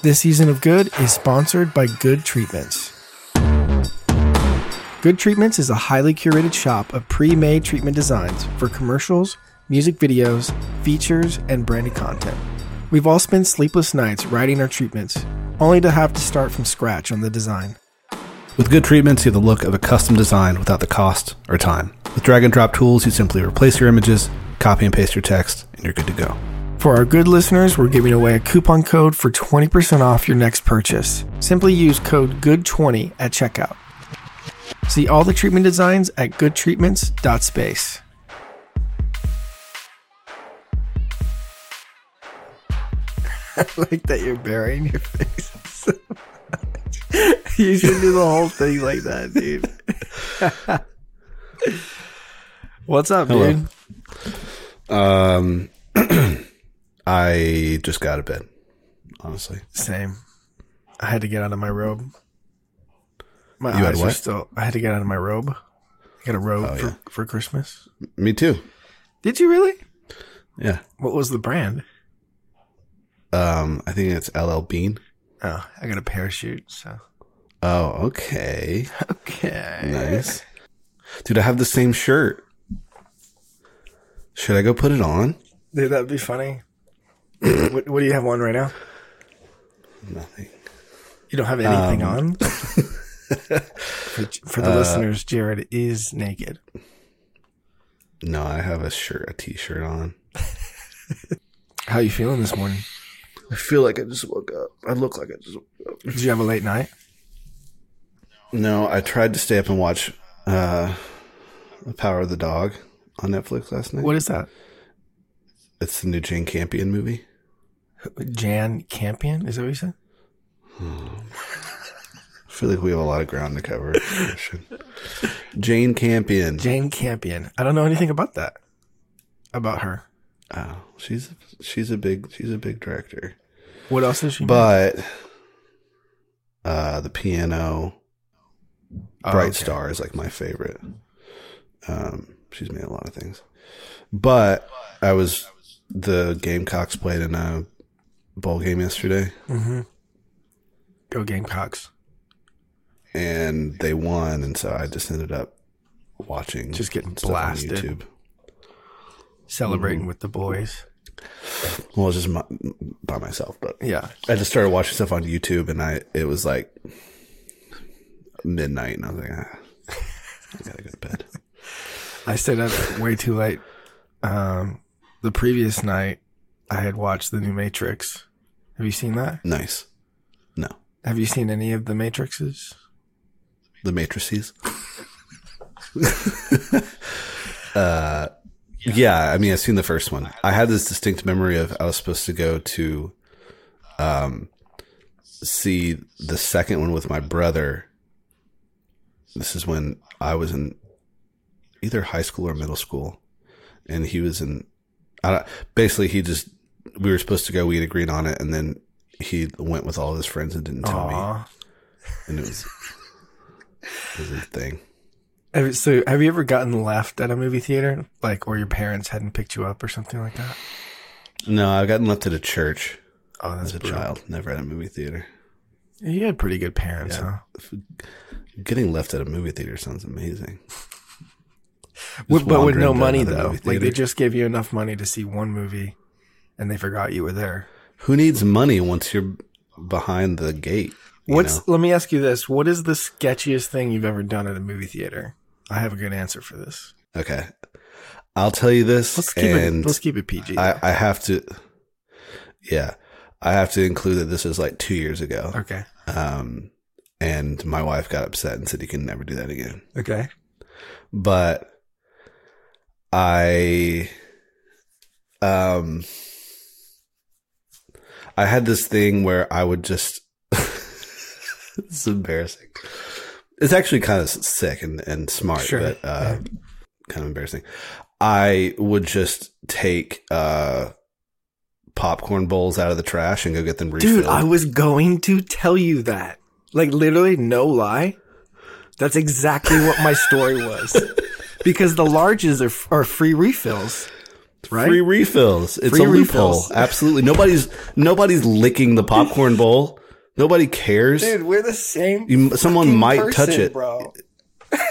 This season of Good is sponsored by Good Treatments. Good Treatments is a highly curated shop of pre made treatment designs for commercials, music videos, features, and branded content. We've all spent sleepless nights writing our treatments, only to have to start from scratch on the design. With good treatments, you have the look of a custom design without the cost or time. With drag and drop tools, you simply replace your images, copy and paste your text, and you're good to go. For our good listeners, we're giving away a coupon code for 20% off your next purchase. Simply use code GOOD20 at checkout. See all the treatment designs at goodtreatments.space. I like that you're burying your face so much. You should do the whole thing like that, dude. What's up, Hello. dude? Um, I just got of bed, honestly. Same. I had to get out of my robe. My You had eyes are still. I had to get out of my robe. I got a robe Oh, for, yeah. for Christmas. Me too. Did you really? Yeah. What was the brand? Um, I think it's LL Bean. Oh, I got a parachute. So Oh, okay. okay, Nice. Dude, I have the same shirt. Should I go put it on? Dude, that'd be funny. what, what do you have on right now? Nothing. You don't have anything Um, on. for, for Uh, the listeners, Jared is naked. No, I have a shirt, a t-shirt on. How you feeling this morning? I feel like I just woke up. I look like I just woke up. Did you have a late night? No, I tried to stay up and watch uh The Power of the Dog on Netflix last night. What is that? It's the new Jane Campion movie. Jan Campion? Is that what you said? I feel like we have a lot of ground to cover. Jane Campion. Jane Campion. I don't know anything about that. About her. Oh, she's she's a big she's a big director. What else is she? But uh the piano Oh, Bright okay. Star is like my favorite. Um she's made a lot of things. But I was the Gamecocks played in a bowl game yesterday Go Gamecocks. and they won and so I just ended up watching Just getting blasted. YouTube. Celebrating Mm-hmm. with the boys. Well, just my, by myself, but Yeah. I just started watching stuff on YouTube, and I it was like midnight, and I was like, ah, I gotta go to bed. I stayed up way too late. Um, the previous night, I had watched the new Matrix. Have you seen that? Nice. No, Have you seen any of the Matrixes? the matrices. uh, yeah. I mean, I've seen the first one. I had this distinct memory of I was supposed to go to, um, see the second one with my brother. This is when I was in either high school or middle school, and he was in. I don't, basically, he just we were supposed to go. We had agreed on it, and then he went with all his friends and didn't tell me, and it was it was a thing. So, have you ever gotten left at a movie theater, like, or your parents hadn't picked you up or something like that? No, I've gotten left at a church Oh, that's as a brutal. child, never at a movie theater. You had pretty good parents, Yeah. huh? Getting left at a movie theater sounds amazing. With, but with no money though. Like they just gave you enough money to see one movie, and they forgot you were there. Who needs money once you're behind the gate? What's? know? Let me ask you this: What is the sketchiest thing you've ever done at a movie theater? I have a good answer for this. okay? I'll tell you this, Let's keep and it. Let's keep it PG. I, I have to. Yeah, I have to include that this is like two years ago. okay. Um, and my wife got upset and said you can never do that again. Okay. but I um I had this thing where I would just it's embarrassing. It's actually kind of sick and, and smart, Sure, but uh kind of embarrassing. I would just take uh popcorn bowls out of the trash and go get them refilled. Dude, I was going to tell you that. Like literally, no lie. That's exactly what my story was. Because the larges are, are free refills. Right? Free refills. It's Free a loophole. Absolutely. Nobody's nobody's licking the popcorn bowl. Nobody cares. Dude, we're the same. You- someone might person, touch it. bro.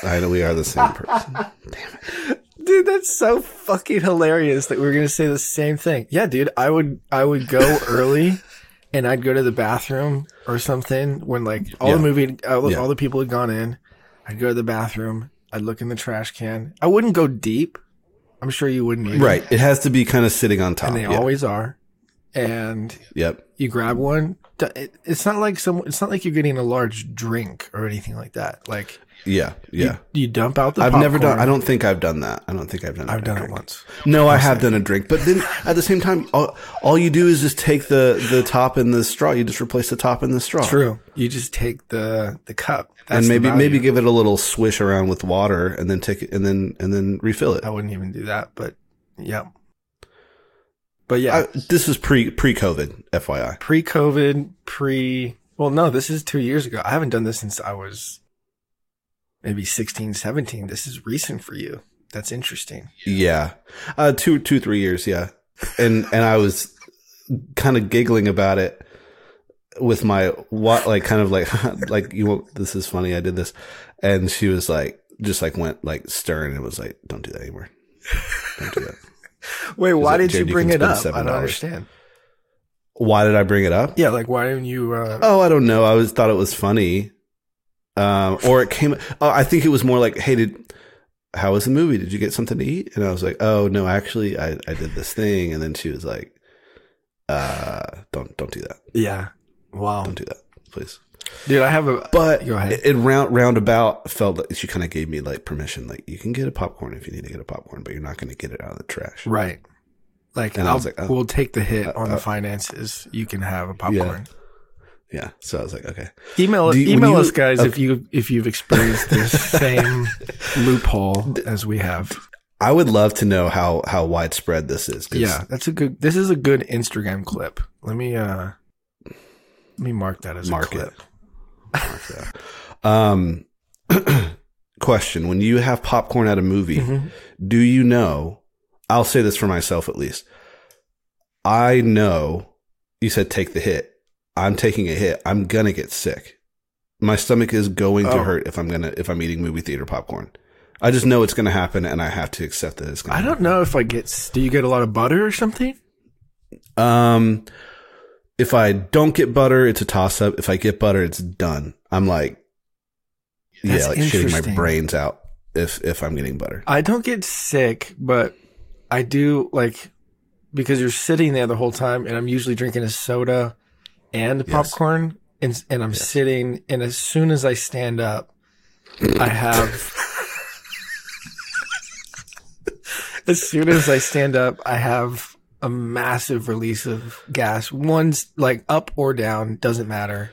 I know we are the same person. Damn it. Dude, that's so fucking hilarious that we're gonna say the same thing. Yeah, dude, I would I would go early and I'd go to the bathroom or something when like all Yeah. the movie all, Yeah. all the people had gone in. I'd go to the bathroom. I'd look in the trash can. I wouldn't go deep. I'm sure you wouldn't either. Right. It has to be kind of sitting on top. And they Yeah. always are. And Yep. you grab one. It's not like some. It's not like you're getting a large drink or anything like that. Like Yeah. Yeah. you dump out the. I've never done. I don't think I've done that. I don't think I've done. I've done it once. No, I have done a drink, but then at the same time, all, all you do is just take the the top and the straw. You just replace the top and the straw. True. You just take the the cup. And maybe maybe give it a little swish around with water, and then take it, and then and then refill it. I wouldn't even do that, but yeah. But yeah, I, this is pre pre COVID, FYI. pre COVID, pre well, no, this is two years ago. I haven't done this since I was maybe 16, 17. This is recent for you. That's interesting. Yeah, uh, two two three years. Yeah, and and I was kind of giggling about it with my what like kind of like like you won't this is funny I did this. And she was like just like went like stern and was like don't do that anymore. Don't do that. Wait, why like, did Jared, you you bring can it up? I don't understand. why did I bring it up? Yeah, like why didn't you? Uh, oh I don't know. I was thought it was funny. Um or it came oh I think it was more like hey did how was the movie? Did you get something to eat? And I was like oh no actually I I did this thing. And then she was like uh don't don't do that. Yeah. Wow, don't do that please dude, I have a. But Go ahead. It, round roundabout felt like she kind of gave me like permission, like you can get a popcorn if you need to get a popcorn, but you're not going to get it out of the trash. right. Like, And I I'll, was like, oh. we'll take the hit on uh, the finances. You can have a popcorn. Yeah. So I was like, okay. Email you- email you- us, guys, okay. if you if you've experienced this same loophole as we have. I would love to know how how widespread this is. Yeah, that's a good. This is a good Instagram clip. Let me uh, let me mark that as Mark a it. clip. Um. question: When you have popcorn at a movie, Mhm. do you know? I'll say this for myself at least. I know. You said take the hit. I'm taking a hit. I'm gonna get sick. My stomach is going to Oh. hurt if I'm gonna if I'm eating movie theater popcorn. I just know it's gonna happen, and I have to accept that it's gonna. I don't know if I get. Do you get a lot of butter or something? Um, if I don't get butter, it's a toss up. If I get butter, it's done. I'm like, That's yeah, like shitting my brains out if if I'm getting butter. I don't get sick, but I do like because you're sitting there the whole time, and I'm usually drinking a soda and Yes. popcorn, and and I'm sitting, and as soon as I stand up, I have. as soon as I stand up, I have a massive release of gas. One's like up or down, doesn't matter.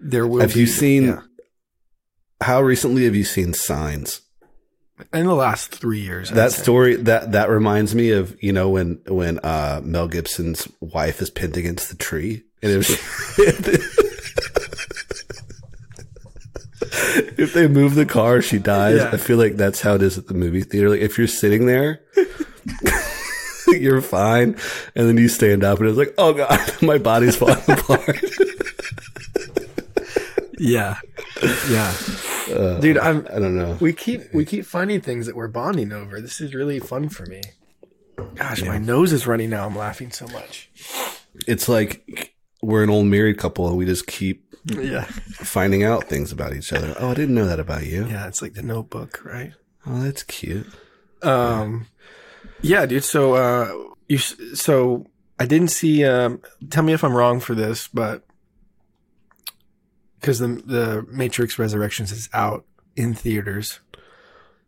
There will. Have you seen? yeah. How recently have you seen Signs? in the last three years? That story that that reminds me of you know when when uh, Mel Gibson's wife is pinned against the tree and it was. If they move the car, she dies. Yeah. I feel like that's how it is at the movie theater. Like if you're sitting there, you're fine, and then you stand up, and it's like, oh god, my body's falling apart. Yeah, yeah, dude. I'm. I don't know. We keep we keep finding things that we're bonding over. This is really fun for me. Gosh, my nose is running now. I'm laughing so much. It's like we're an old married couple, and we just keep Yeah, finding out things about each other. Oh, I didn't know that about you. yeah. It's like the Notebook, right? Oh, that's cute. Um, yeah, dude. So, uh, you so I didn't see. Um, tell me if I'm wrong for this, but because the the Matrix Resurrections is out in theaters,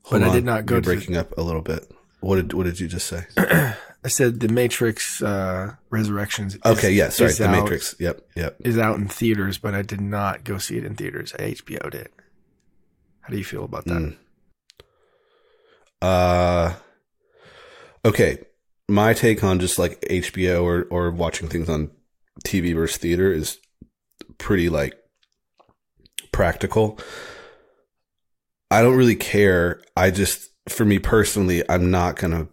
Hold but I did not go You're to. breaking up a little bit. What did What did you just say? I said the Matrix uh, Resurrections. is- Okay, yeah, sorry, The out- Matrix. Yep, yep. is out in theaters, but I did not go see it in theaters. I HBO'd it. How do you feel about that? Mm. Uh, okay. My take on just like HBO or or watching things on TV versus theater is pretty like practical. I don't really care. I just, for me personally, I'm not gonna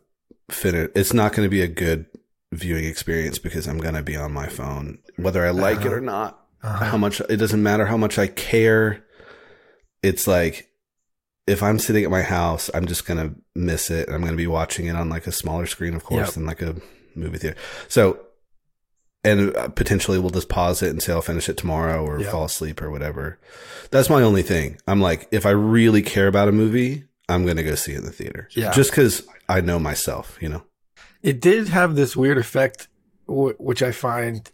finish. It's not going to be a good viewing experience because I'm going to be on my phone, whether I like it or not. Uh-huh. How much it doesn't matter how much I care. It's like if I'm sitting at my house, I'm just going to miss it. I'm going to be watching it on like a smaller screen, of course, Yep. than like a movie theater. So, and uh, potentially we'll just pause it and say I'll finish it tomorrow or Yep. fall asleep or whatever. That's my only thing. I'm like, if I really care about a movie, I'm going to go see it in the theater. Yeah. Just because I know myself, you know? It did have this weird effect, w- which I find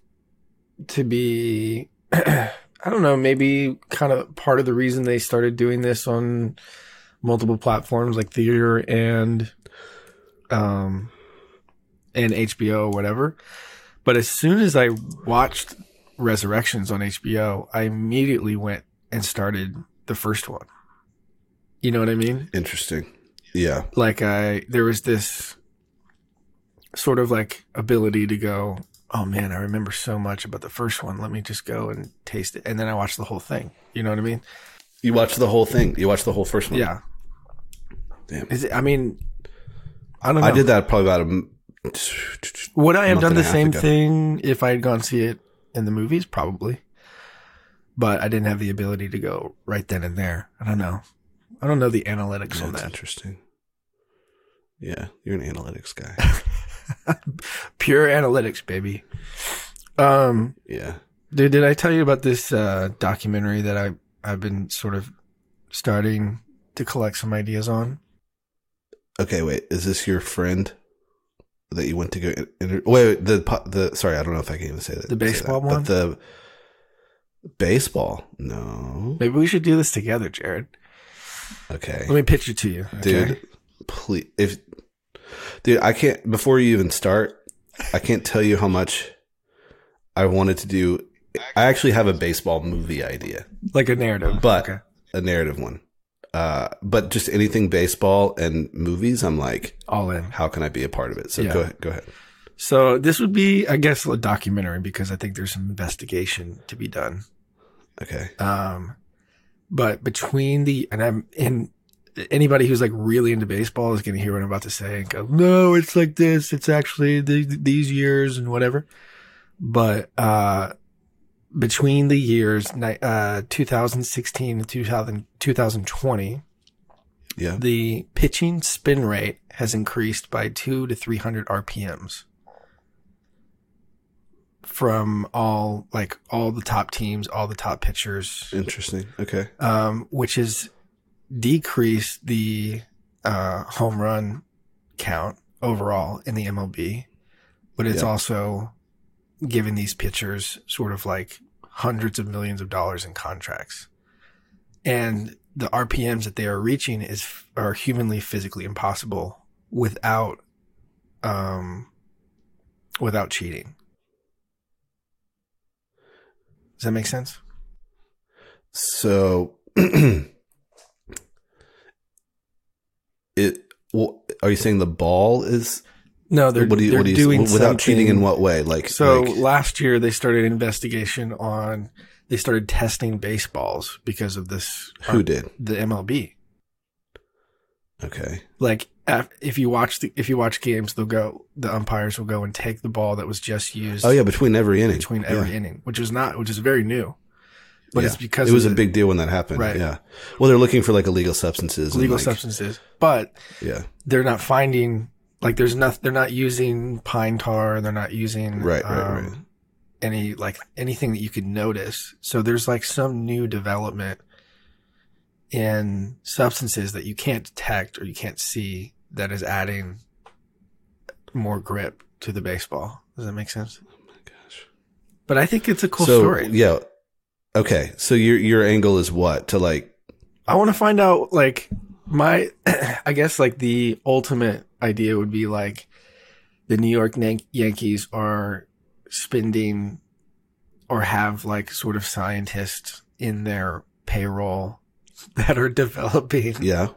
to be, I don't know, maybe kind of part of the reason they started doing this on multiple platforms like theater and, um, and HBO or whatever. But as soon as I watched Resurrections on HBO, I immediately went and started the first one. You know what I mean? Interesting. Yeah. like I there was this sort of like ability to go, oh man, I remember so much about the first one. Let me just go and taste it, and then I watched the whole thing. You know what I mean? You watched the whole thing. You watched the whole first one. Yeah. Damn. Is it, I mean, I don't know. I did that probably about a. Would I have done the same ago. thing if I had gone see it in the movies? Probably. But I didn't have the ability to go right then and there. I don't know. I don't know the analytics on that. That's that. interesting. Yeah, you're an analytics guy. Pure analytics, baby. Um, yeah. Dude, did I tell you about this uh, documentary that I I've been sort of starting to collect some ideas on? Okay, wait. Is this your friend that you went to go? Inter- wait, wait, the the sorry, I don't know if I can even say that. The baseball that, one? but the baseball. No. Maybe we should do this together, Jared. Okay, Let me pitch it to you, okay? dude. Please, if dude, I can't. Before you even start, I can't tell you how much I wanted to do. I actually have a baseball movie idea. Like a narrative, but okay. a narrative one. Uh, but just anything baseball and movies, I'm like, all in. how can I be a part of it? So Yeah. go ahead, go ahead. So this would be, I guess, a documentary because I think there's some investigation to be done. Okay. Um, but between the and I'm in anybody who's like really into baseball is going to hear what I'm about to say and go, no, it's like this. It's actually the, these years and whatever. But uh, between the years uh 2016 and 2000, 2020, Yeah. the pitching spin rate has increased by two to 300 RPMs from all like all the top teams, all the top pitchers, Interesting. Okay. um, which has decreased the uh, home run count overall in the MLB, but it's Yeah. also given these pitchers sort of like hundreds of millions of dollars in contracts. And the RPMs that they are reaching is are humanly physically impossible without um without cheating. Does that make sense? So, it. Well, are you saying the ball is? No, they're, what do you? they're What do you? doing Without cheating, in what way? Like So like- last year they started an investigation on they started testing baseballs because of this uh, who did? the MLB. Okay. Like if you watch the if you watch games, they'll go the umpires will go and take the ball that was just used Oh yeah, between every inning. between every Yeah. inning, which is not which is very new. But Yeah. it's because it was of a big deal when that happened. Right. Yeah. Well, they're looking for like illegal substances. and, legal like- substances. But Yeah. they're not finding like there's nothing they're not using pine tar, they're not using Right, right, um, right. any like anything that you could notice. So there's like some new development in substances that you can't detect or you can't see that is adding more grip to the baseball. Does that make sense? Oh my gosh. But I think it's a cool so story. yeah. Okay. So your your angle is what to like? I want to find out like my I guess like the ultimate idea would be like the New York Yan- Yankees are spending or have like sort of scientists in their payroll that are developing Yeah.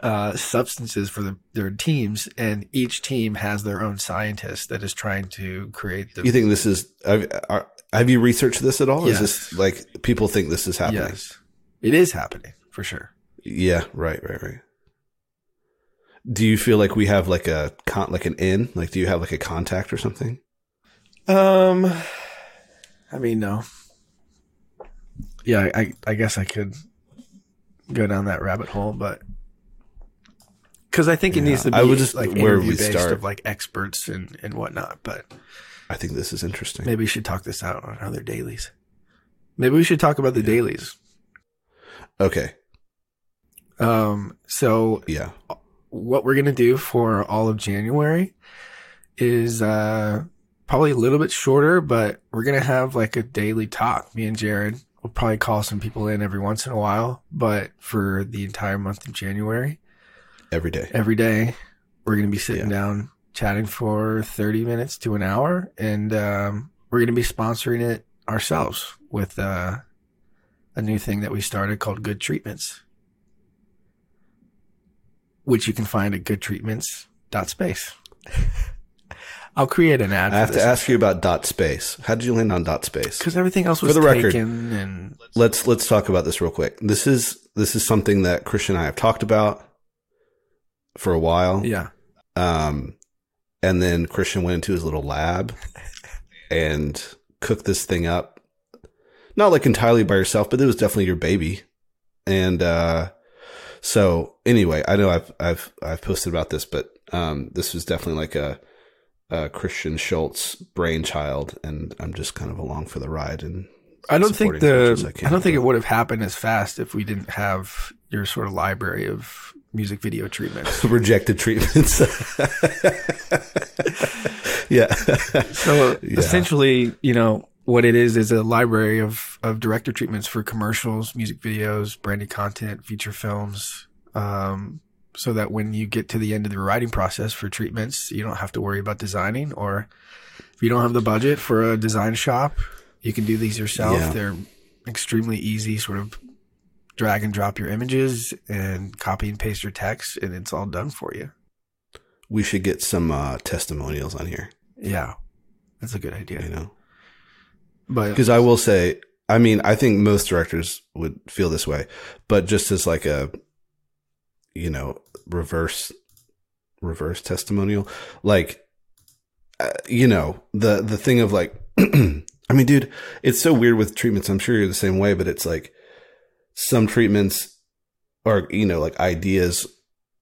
uh, substances for the, their teams, and each team has their own scientist that is trying to create the. You think this is? Have, are, have you researched this at all? Is this like people think this is happening? yes, it is happening for sure. Yeah. Right. Right. Right. Do you feel like we have like a con- like an in? Like, do you have like a contact or something? Um, I mean, no. Yeah, I I guess I could go down that rabbit hole, but because I think it Yeah, needs to be I would just- like where we based start. of like experts and and whatnot. But I think this is interesting. maybe we should talk this out on other dailies. Maybe we should talk about the dailies. Okay. Um, so Yeah. what we're gonna do for all of January is uh probably a little bit shorter, but we're gonna have like a daily talk. Me and Jared will probably call some people in every once in a while, but for the entire month of January, Every day. every day, we're gonna be sitting Yeah. down chatting for thirty minutes to an hour, and um, we're gonna be sponsoring it ourselves with uh, a new thing that we started called Good Treatments which you can find at goodtreatments.space. I'll create an ad I have to ask you about dot space. How did you land on dot space? because everything else was For the record- and let's let's talk about this real quick. This is this is something that Christian and I have talked about for a while. yeah, Um, and then Christian went into his little lab and cooked this thing up. Not like entirely by yourself, but it was definitely your baby. And uh, so anyway, I know I've I've I've posted about this, but um, this was definitely like a, a Christian Schultz brainchild, and I'm just kind of along for the ride. And I don't think supporting as much as the I I, don't think it would have happened as fast if we didn't have your sort of library of music video treatments. rejected treatments. yeah. So Yeah. essentially, you know, what it is is a library of of director treatments for commercials, music videos, branded content, feature films. Um, so that when you get to the end of the writing process for treatments, you don't have to worry about designing, or if you don't have the budget for a design shop, you can do these yourself. Yeah. They're extremely easy, sort of drag and drop your images and copy and paste your text, and it's all done for you. we should get some uh, testimonials on here, Yeah, that's a good idea. you know? Because I will say, I mean, I think most directors would feel this way, but just as like a, you know, reverse, reverse testimonial, like, uh, you know, the the thing of like, I mean, dude, it's so weird with treatments. I'm sure you're the same way, but it's like some treatments or you know, like ideas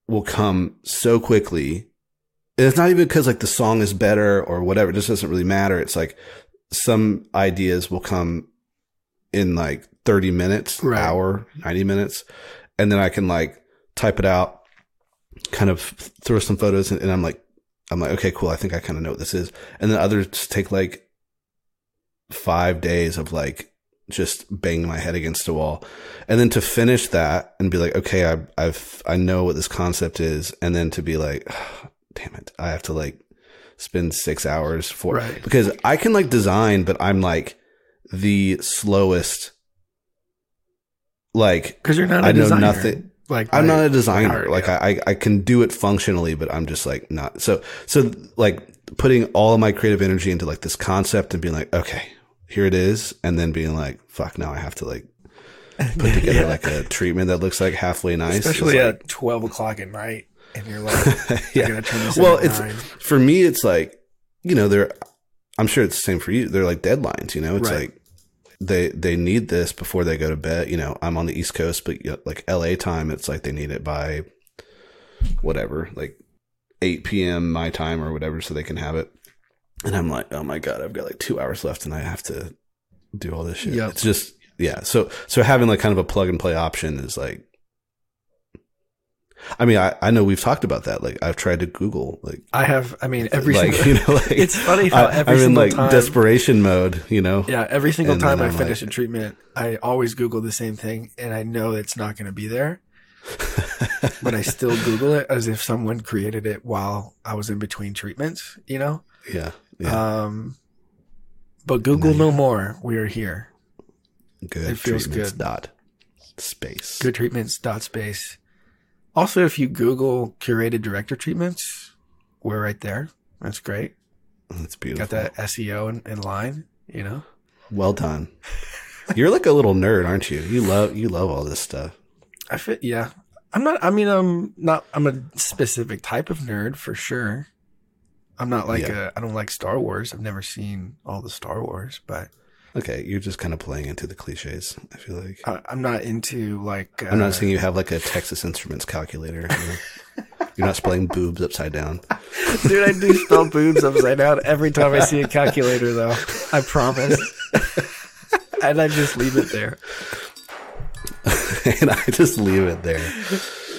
will come so quickly. And it's not even because like the song is better or whatever. It just doesn't really matter. It's like some ideas will come in like 30 minutes, Right. hour, 90 minutes. And then I can like type it out, kind of throw some photos in, and I'm like, I'm like, okay, cool. I think I kind of know what this is. And then others take like five days of like just banging my head against a wall. And then to finish that and be like, okay, I, I've, I know what this concept is. And then to be like, damn it, I have to like spend six hours for Right. because I can like design, but I'm like the slowest. Like because you're not a I know designer. nothing. Like I'm by- not a designer. like. I, I, can do it functionally, but I'm just like not. So, so like putting all of my creative energy into like this concept and being like, okay, here it is, and then being like, fuck, now I have to like put together Yeah. like a treatment that looks like halfway nice. especially It's like- at twelve o'clock at night, and you're like, yeah. gotta turn this. Well, it's nine. for me. It's like you know, they're. I'm sure it's the same for you. They're like deadlines. You know, it's Right. like they they need this before they go to bed. You know, I'm on the East Coast, but you know, like L.A. time, it's like they need it by whatever, like 8 p.m. my time or whatever, so they can have it. And I'm like, oh my god, I've got like two hours left, and I have to do all this shit. Yep. It's just yeah. So so having like kind of a plug and play option is like. I mean, I, I know we've talked about that. Like, I've tried to Google, like, I have. I mean, every like single. you know, like it's funny how I, every I'm in like time. desperation mode. You know, yeah, every single And time I I'm finish like- a treatment, I always Google the same thing, and I know it's not going to be there, but I still Google it as if someone created it while I was in between treatments. You know. yeah, yeah. Um. But Google no more. We are here. good it feels treatments good. dot space. Good treatments dot space. Also, if you Google curated director treatments, we're right there. That's great. That's beautiful. Got that SEO in, in line. You know. Well done. You're like a little nerd, aren't you? You love you love all this stuff. I fit. Yeah. I'm not. I mean, I'm not. I'm a specific type of nerd for sure. I'm not like Yeah. a. I don't like Star Wars. I've never seen all the Star Wars, but Okay, you're just kind of playing into the cliches. I feel like I, I'm not into like. Uh, I'm not saying you have like a Texas Instruments calculator. You know? you're not spelling boobs upside down. dude. I do spell boobs upside down every time I see a calculator, though. I promise. and I just leave it there. and I just leave it there.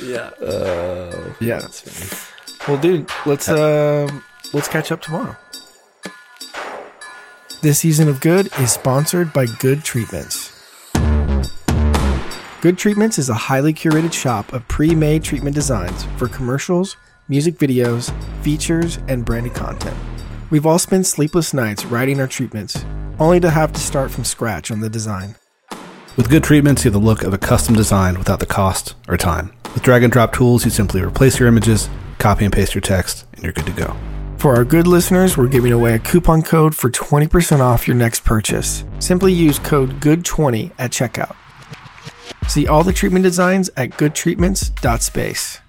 Yeah. Oh, Yeah. Well, dude, let's um, let's catch up tomorrow. This season of Good is sponsored by Good Treatments. Good Treatments is a highly curated shop of pre-made treatment designs for commercials, music videos, features, and branded content. We've all spent sleepless nights writing our treatments, only to have to start from scratch on the design. With good treatments, you have the look of a custom design without the cost or time. With drag and drop tools, you simply replace your images, copy and paste your text, and you're good to go. For our good listeners, we're giving away a coupon code for 20% off your next purchase. Simply use code GOOD20 at checkout. See all the treatment designs at goodtreatments.space.